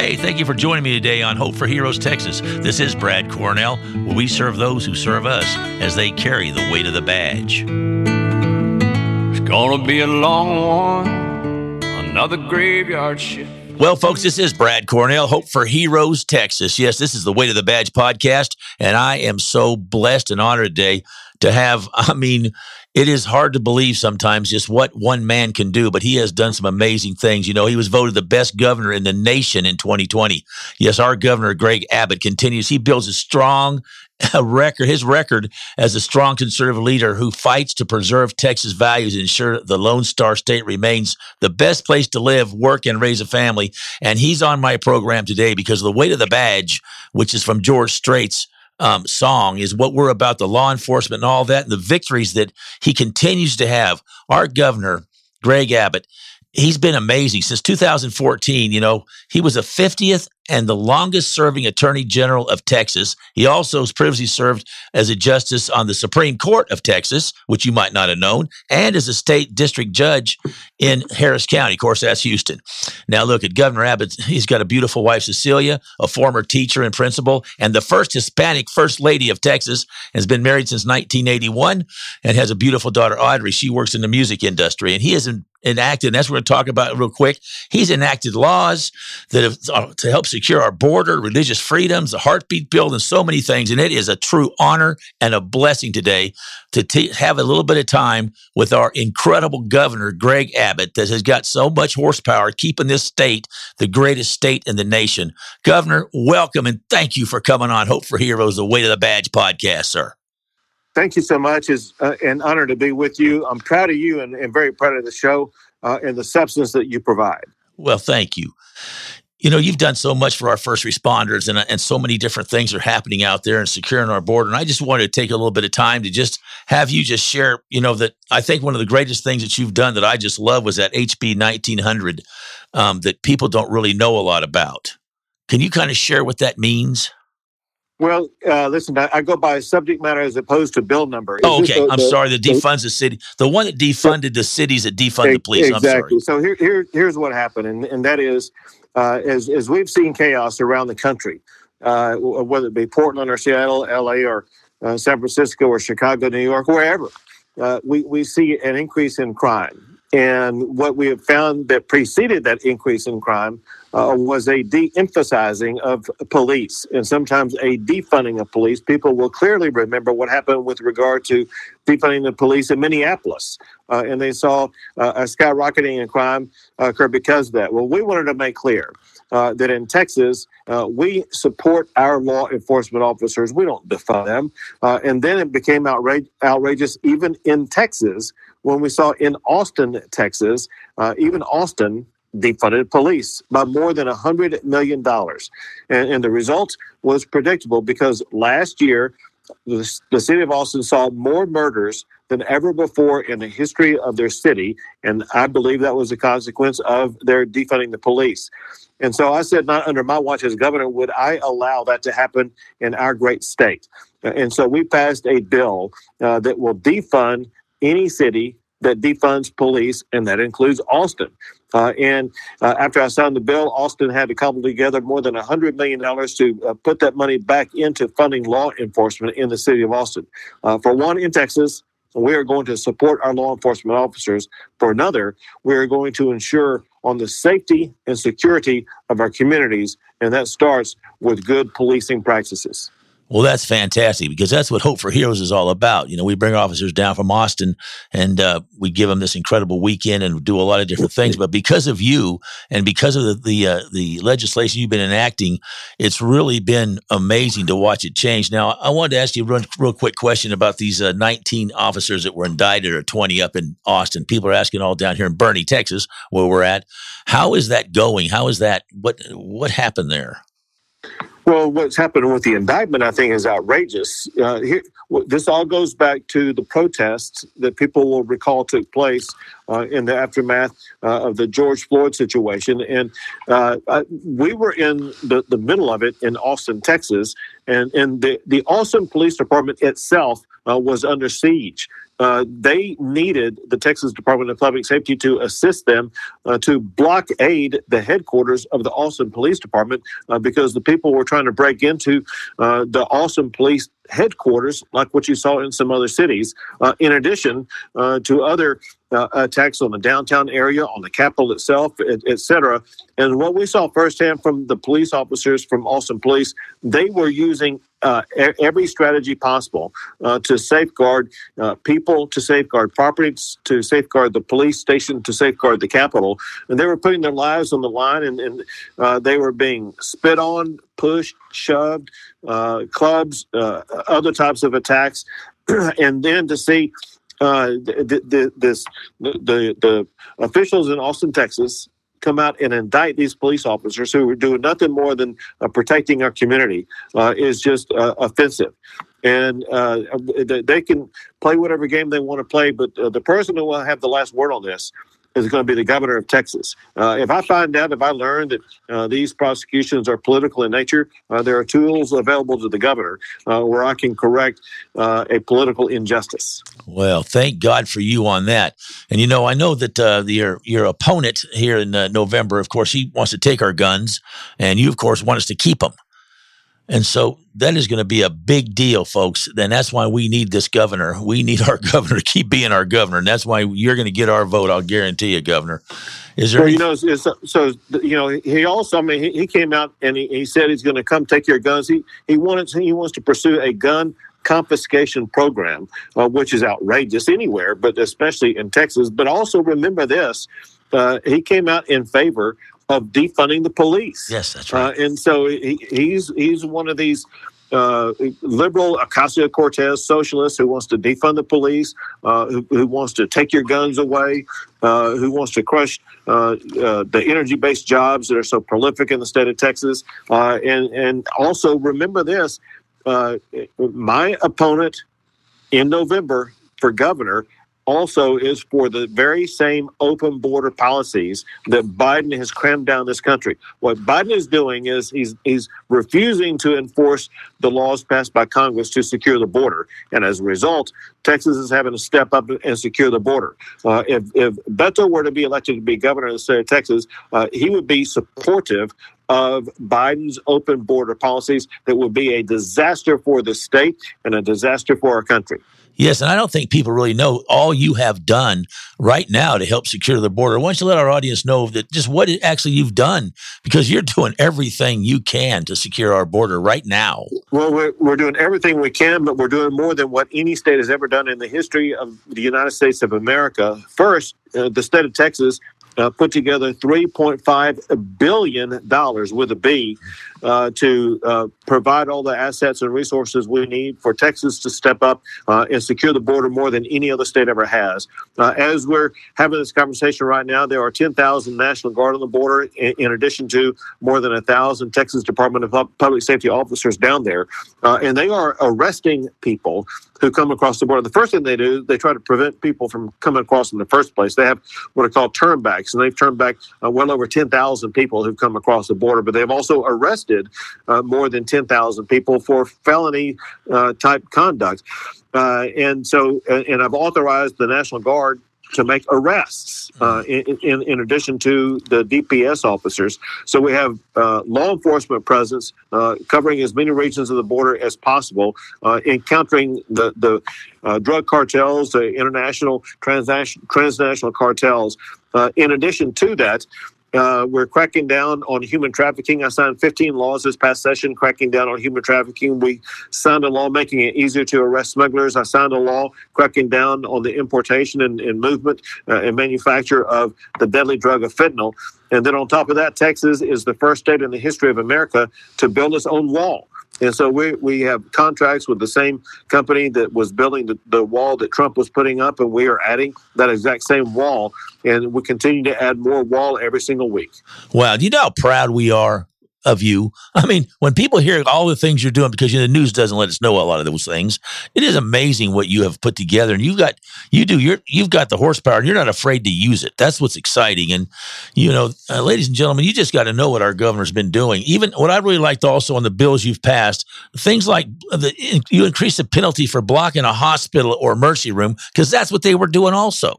Hey, thank you for joining me today on Hope for Heroes Texas. This is Brad Cornell, where we serve those who serve us as they carry the weight of the badge. It's gonna be a long one, another graveyard shift. Well, folks, this is Brad Cornell, Hope for Heroes, Texas. Yes, this is the Weight of the Badge podcast, and I am so blessed and honored today to have, I mean, it is hard to believe sometimes just what one man can do, but he has done some amazing things. You know, he was voted the best governor in the nation in 2020. Yes, our governor, Greg Abbott, continues. He builds a strong record, his record as a strong conservative leader who fights to preserve Texas values and ensure the Lone Star State remains the best place to live, work, and raise a family. And he's on my program today because of the weight of the badge, which is from George Strait's um, song is what we're about the law enforcement and all that and the victories that he continues to have. Our governor, Greg Abbott, he's been amazing since 2014. You know, he was the 50th and the longest serving attorney general of Texas. He also previously served as a justice on the Supreme Court of Texas, which you might not have known, and as a state district judge in Harris County. Of course, that's Houston. Now, look at Governor Abbott. He's got a beautiful wife, Cecilia, a former teacher and principal, and the first Hispanic first lady of Texas, has been married since 1981 and has a beautiful daughter, Audrey. She works in the music industry, and he has enacted, that's what we're going to talk about real quick. He's enacted laws that have uh, to help secure our border, religious freedoms, the heartbeat bill, and so many things. And it is a true honor and a blessing today to t- have a little bit of time with our incredible governor, Greg Abbott, that has got so much horsepower keeping this state the greatest state in the nation. Governor, welcome and thank you for coming on Hope for Heroes, the Weight of the Badge podcast, sir. Thank you so much. It's uh, an honor to be with you. I'm proud of you and, and very proud of the show uh, and the substance that you provide. Well, thank you. You know, you've done so much for our first responders, and, and so many different things are happening out there and securing our border. And I just wanted to take a little bit of time to just have you just share, you know, that I think one of the greatest things that you've done that I just love was that HB 1900 um, that people don't really know a lot about. Can you kind of share what that means? Well, uh, listen, I, I, go by subject matter as opposed to bill number. Is oh, okay. The, I'm the, sorry. The defunds the city. The one that defunded the cities that defund the police. Exactly. So here, here, here's what happened, and, and that is, uh, as as we've seen chaos around the country, uh, whether it be Portland or Seattle, L.A. or uh, San Francisco or Chicago, New York, wherever, uh, we we see an increase in crime. And what we have found that preceded that increase in crime uh, was a de emphasizing of police and sometimes a defunding of police. People will clearly remember what happened with regard to defunding the police in Minneapolis. Uh, and they saw uh, a skyrocketing in crime occur because of that. Well, we wanted to make clear uh, that in Texas, uh, we support our law enforcement officers. We don't defund them. Uh, and then it became outrage- outrageous even in Texas when we saw in Austin, Texas, uh, even Austin defunded police by more than $100 million. And, and the result was predictable because last year, the, the city of Austin saw more murders than ever before in the history of their city. And I believe that was a consequence of their defunding the police. And so I said, not under my watch as governor would I allow that to happen in our great state. And so we passed a bill uh, that will defund any city that defunds police, and that includes Austin. Uh, and uh, after I signed the bill, Austin had to cobble together more than $100 million to uh, put that money back into funding law enforcement in the city of Austin. Uh, for one, in Texas, we are going to support our law enforcement officers. For another, we are going to ensure on the safety and security of our communities, and that starts with good policing practices. Well, that's fantastic because that's what Hope for Heroes is all about. You know, we bring officers down from Austin and uh, we give them this incredible weekend and do a lot of different things. But because of you and because of the the, uh, the legislation you've been enacting, it's really been amazing to watch it change. Now, I wanted to ask you a real, quick question about these uh, 19 officers that were indicted or 20 up in Austin. People are asking all down here in Boerne, Texas, where we're at. How is that going? How is that? What what happened there? Well, what's happened with the indictment, I think, is outrageous. Uh, here, this all goes back to the protests that people will recall took place uh, in the aftermath uh, of the George Floyd situation. And uh, I, we were in the, the middle of it in Austin, Texas, and, and the, the Austin Police Department itself uh, was under siege. Uh, they needed the Texas Department of Public Safety to assist them uh, to blockade the headquarters of the Austin Police Department uh, because the people were trying to break into uh, the Austin Police headquarters, like what you saw in some other cities, uh, in addition to other attacks on the downtown area, on the Capitol itself, etc. Et and what we saw firsthand from the police officers from Austin Police, they were using uh, every strategy possible uh, to safeguard uh, people, to safeguard properties, to safeguard the police station, to safeguard the Capitol. And they were putting their lives on the line, and, and uh, they were being spit on, pushed, shoved, uh, clubs, uh, other types of attacks. and then to see the, the, this, the, the officials in Austin, Texas, come out and indict these police officers who are doing nothing more than uh, protecting our community uh, is just uh, offensive. And uh, they can play whatever game they want to play, but uh, the person who will have the last word on this is going to be the governor of Texas. Uh, if I find out, if I learn that uh, these prosecutions are political in nature, uh, there are tools available to the governor uh, where I can correct uh, a political injustice. Well, thank God for you on that. And you know, I know that uh, your your opponent here in November, of course, he wants to take our guns, and you, of course, want us to keep them. And so that is going to be a big deal, folks. And that's why we need this governor. We need our governor to keep being our governor. And that's why you're going to get our vote. I'll guarantee you, Governor. Is there? Well, any- you know, so, so, you know, he also, I mean, he, he came out and he, he said he's going to come take your guns. He he wanted he wants to pursue a gun confiscation program, uh, which is outrageous anywhere, but especially in Texas. But also remember this: uh, he came out in favor of defunding the police. Yes, that's right. Uh, and so he, he's he's one of these uh, liberal Ocasio Cortez socialist who wants to defund the police, uh, who, who, wants to take your guns away, uh, who wants to crush uh, uh, the energy based jobs that are so prolific in the state of Texas. Uh, and, and also remember this my opponent in November for governor also is for the very same open border policies that Biden has crammed down this country. What Biden is doing is he's he's refusing to enforce the laws passed by Congress to secure the border, and as a result, Texas is having to step up and secure the border. Uh, if if Beto were to be elected to be governor of the state of Texas, uh, he would be supportive of Biden's open border policies that would be a disaster for the state and a disaster for our country. Yes, and I don't think people really know all you have done right now to help secure the border. Why don't you let our audience know that just what actually you've done because you're doing everything you can to secure our border right now. Well, we're, we're doing everything we can, but we're doing more than what any state has ever done in the history of the United States of America. First, uh, the state of Texas uh, put together $3.5 billion with a B uh, to uh, provide all the assets and resources we need for Texas to step up uh, and secure the border more than any other state ever has. Uh, as we're having this conversation right now, there are 10,000 National Guard on the border, in, in addition to more than 1,000 Texas Department of Public Safety officers down there. Uh, and they are arresting people who come across the border. The first thing they do, they try to prevent people from coming across in the first place. They have what are called turnbacks, and they've turned back uh, well over 10,000 people who've come across the border, but they've also arrested uh, more than 10,000 people for felony uh, type conduct. Uh, and so, and I've authorized the National Guard to make arrests uh, in, in, in, addition to the DPS officers. So we have uh, law enforcement presence uh, covering as many regions of the border as possible, uh, encountering the, the uh, drug cartels, the international transnational, transnational cartels. Uh, in addition to that, uh, we're cracking down on human trafficking. I signed 15 laws this past session cracking down on human trafficking. We signed a law making it easier to arrest smugglers. I signed a law cracking down on the importation and, and movement uh, and manufacture of the deadly drug of fentanyl. And then on top of that, Texas is the first state in the history of America to build its own wall. And so we, we have contracts with the same company that was building the, the wall that Trump was putting up, and we are adding that exact same wall. And we continue to add more wall every single week. Wow. Do you know how proud we are of you. I mean, when people hear all the things you're doing, because you know, the news doesn't let us know a lot of those things, it is amazing what you have put together. And you've got, you do, you're, you've got the horsepower and you're not afraid to use it. That's what's exciting. And, you know, uh, ladies and gentlemen, you just got to know what our governor's been doing. Even what I really liked also on the bills you've passed, things like the, you increase the penalty for blocking a hospital or emergency room, because that's what they were doing also.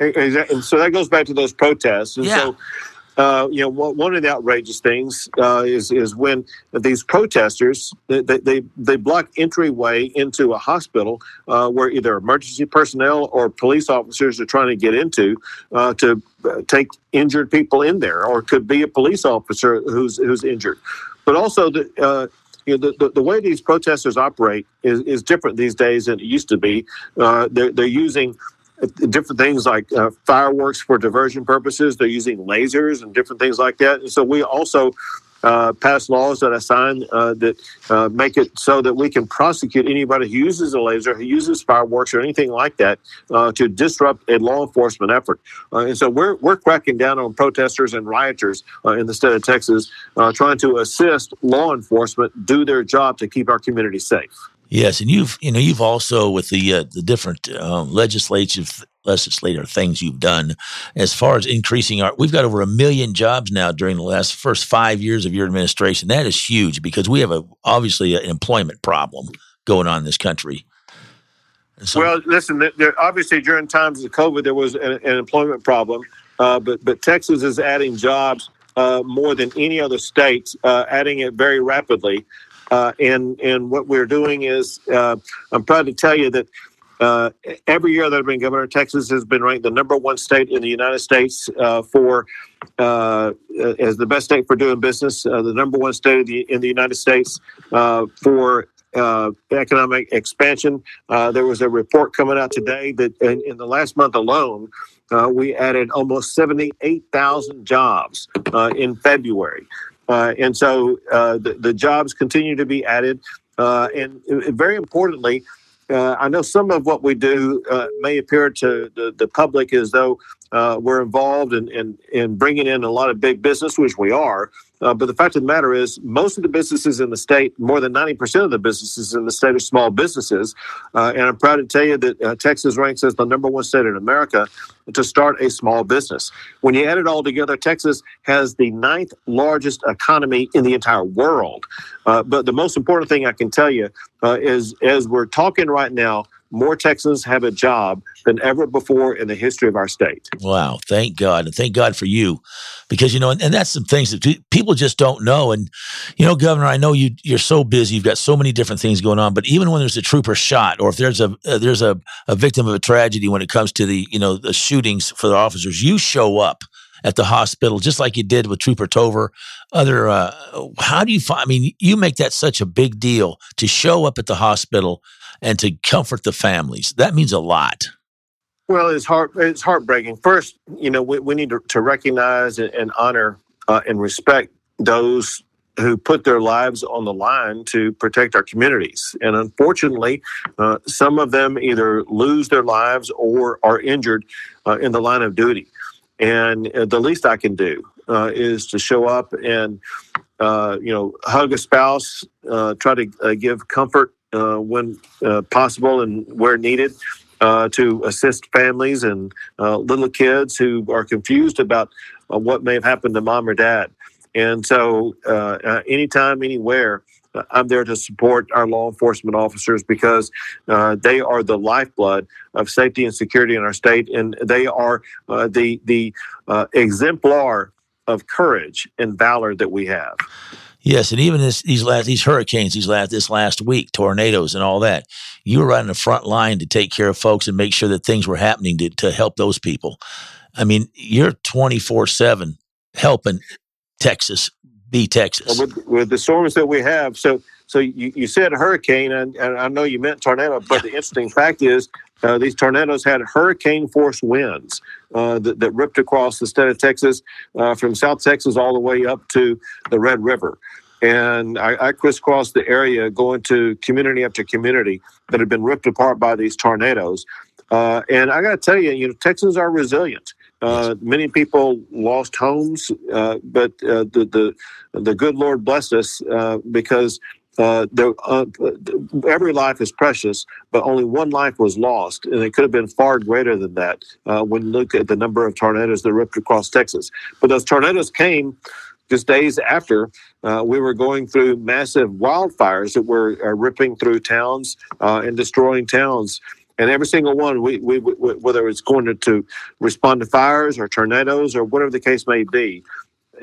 And so that goes back to those protests. And yeah. so uh, you know, one of the outrageous things uh, is is when these protesters they they, they block entryway into a hospital uh, where either emergency personnel or police officers are trying to get into uh, to uh, take injured people in there, or could be a police officer who's who's injured, but also the. You know, the, the, the, way these protesters operate is, is different these days than it used to be. they're, they're using different things like uh, fireworks for diversion purposes. They're using lasers and different things like that. And so we also uh, pass laws that assign uh, that uh, make it so that we can prosecute anybody who uses a laser, who uses fireworks or anything like that uh, to disrupt a law enforcement effort. Uh, and so we're we're cracking down on protesters and rioters uh, in the state of Texas, trying to assist law enforcement do their job to keep our community safe. Yes, and you've you know you've also with the uh, the different um, legislative legislative things you've done as far as increasing our we've got over a million jobs now during the last first five years of your administration. That is huge because we have a obviously an employment problem going on in this country. So, well, listen, there, obviously during times of COVID there was an, an employment problem, uh, but but Texas is adding jobs uh, more than any other state, uh, adding it very rapidly. Uh, and and what we're doing is, uh, I'm proud to tell you that uh, every year that I've been governor, Texas has been ranked the number one state in the United States uh, for uh, as the best state for doing business, uh, the number one state in the, in the United States for economic expansion. there was a report coming out today that in, in the last month alone, uh, we added almost 78,000 jobs uh, in February. Uh, and so uh, the, the jobs continue to be added. Uh, and very importantly, I know some of what we do may appear to the, the public as though uh, we're involved in, in, in, bringing in a lot of big business, which we are. Uh, but the fact of the matter is, most of the businesses in the state, more than 90% of the businesses in the state are small businesses. Uh, and I'm proud to tell you that uh, Texas ranks as the number one state in America to start a small business. When you add it all together, Texas has the ninth largest economy in the entire world. Uh, but the most important thing I can tell you uh, is as we're talking right now, more Texans have a job than ever before in the history of our state. Wow. Thank God. And thank God for you. Because, you know, and, and that's some things that people just don't know. And, you know, Governor, I know you, you're so busy. You've got so many different things going on. But even when there's a trooper shot or if there's a, uh, there's a, a victim of a tragedy when it comes to the, you know, the shootings for the officers, you show up at the hospital, just like you did with Trooper Tover. Other, uh, how do you find? I mean, you make that such a big deal to show up at the hospital and to comfort the families. That means a lot. Well, it's heart it's heartbreaking. First, you know, we, we need to, to recognize and, honor uh, and respect those who put their lives on the line to protect our communities. And unfortunately, uh, some of them either lose their lives or are injured uh, in the line of duty. And uh, the least I can do uh, is to show up and, uh, you know, hug a spouse, try to give comfort when uh, possible and where needed. Uh, to assist families and little kids who are confused about what may have happened to mom or dad. And so, anytime, anywhere, I'm there to support our law enforcement officers because uh, they are the lifeblood of safety and security in our state, and they are uh, the the uh, exemplar of courage and valor that we have. Yes, and even this, these last these hurricanes, these last this last week, tornadoes and all that, you were right in the front line to take care of folks and make sure that things were happening to to help those people. I mean, you're twenty four seven helping Texas be Texas with, with, the storms that we have. So, so you, you said hurricane, and, and I know you meant tornado, but yeah. the interesting fact is uh, these tornadoes had hurricane force winds uh, that, that, ripped across the state of Texas uh, from South Texas all the way up to the Red River. And I, I crisscrossed the area going to community after community that had been ripped apart by these tornadoes. Uh, and I got to tell you, you know, Texans are resilient. Uh, many people lost homes, uh, but uh, the, the the good Lord blessed us uh, because uh, there, uh, every life is precious, but only one life was lost, and it could have been far greater than that uh, when you look at the number of tornadoes that ripped across Texas. But those tornadoes came just days after uh, we were going through massive wildfires that were uh, ripping through towns uh, and destroying towns. And every single one, we, we, we, whether it's going to, to respond to fires or tornadoes or whatever the case may be,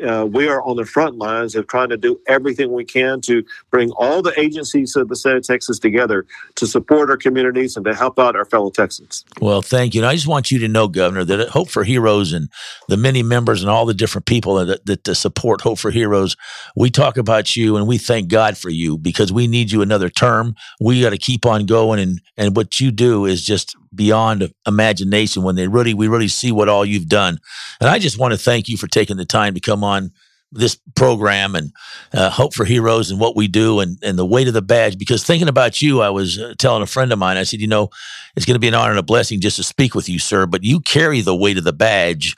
uh, we are on the front lines of trying to do everything we can to bring all the agencies of the state of Texas together to support our communities and to help out our fellow Texans. Well, thank you. And I just want you to know, Governor, that Hope for Heroes and the many members and all the different people that, that, that support Hope for Heroes, we talk about you and we thank God for you because we need you another term. We got to keep on going. And, and what you do is just beyond imagination when they really we really see what all you've done. And I just want to thank you for taking the time to come on this program and uh, Hope for Heroes and what we do and, and the weight of the badge. Because thinking about you, I was uh, telling a friend of mine, I said, you know, it's going to be an honor and a blessing just to speak with you, sir, but you carry the weight of the badge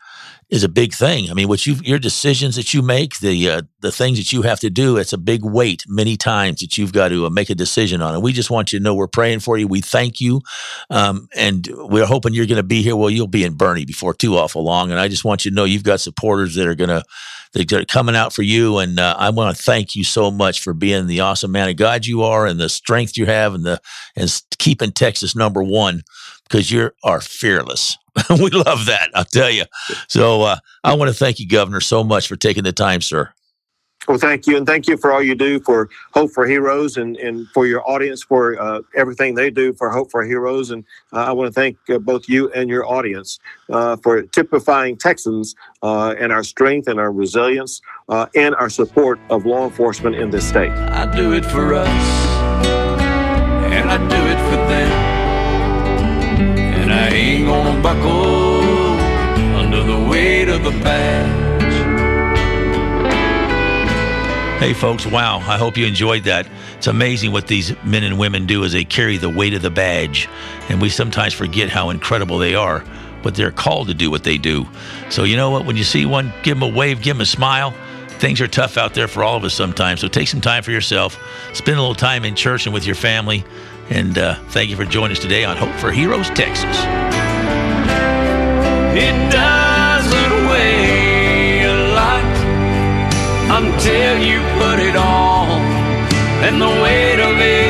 is a big thing. I mean, what you your decisions that you make, the uh, the things that you have to do, it's a big weight many times that you've got to uh, make a decision on. And we just want you to know we're praying for you. We thank you, um, and we're hoping you're going to be here. Well, you'll be in Boerne before too awful long. And I just want you to know you've got supporters that are going to that are coming out for you. And uh, I want to thank you so much for being the awesome man of God you are, and the strength you have, and the and keeping Texas number one because you are fearless. we love that, I'll tell you. So uh, I want to thank you, Governor, so much for taking the time, sir. Well, thank you. And thank you for all you do for Hope for Heroes and, and for your audience for uh, everything they do for Hope for Heroes. And uh, I want to thank uh, both you and your audience uh, for typifying Texans uh, and our strength and our resilience uh, and our support of law enforcement in this state. I do it for us, and I do it for them. And I ain't gonna buckle under the weight of the badge. Hey, folks, wow. I hope you enjoyed that. It's amazing what these men and women do as they carry the weight of the badge. And we sometimes forget how incredible they are, but they're called to do what they do. So, you know what? When you see one, give them a wave, give them a smile. Things are tough out there for all of us sometimes. So, take some time for yourself. Spend a little time in church and with your family. And uh, thank you for joining us today on Hope for Heroes, Texas. It until you put it on, and the weight of it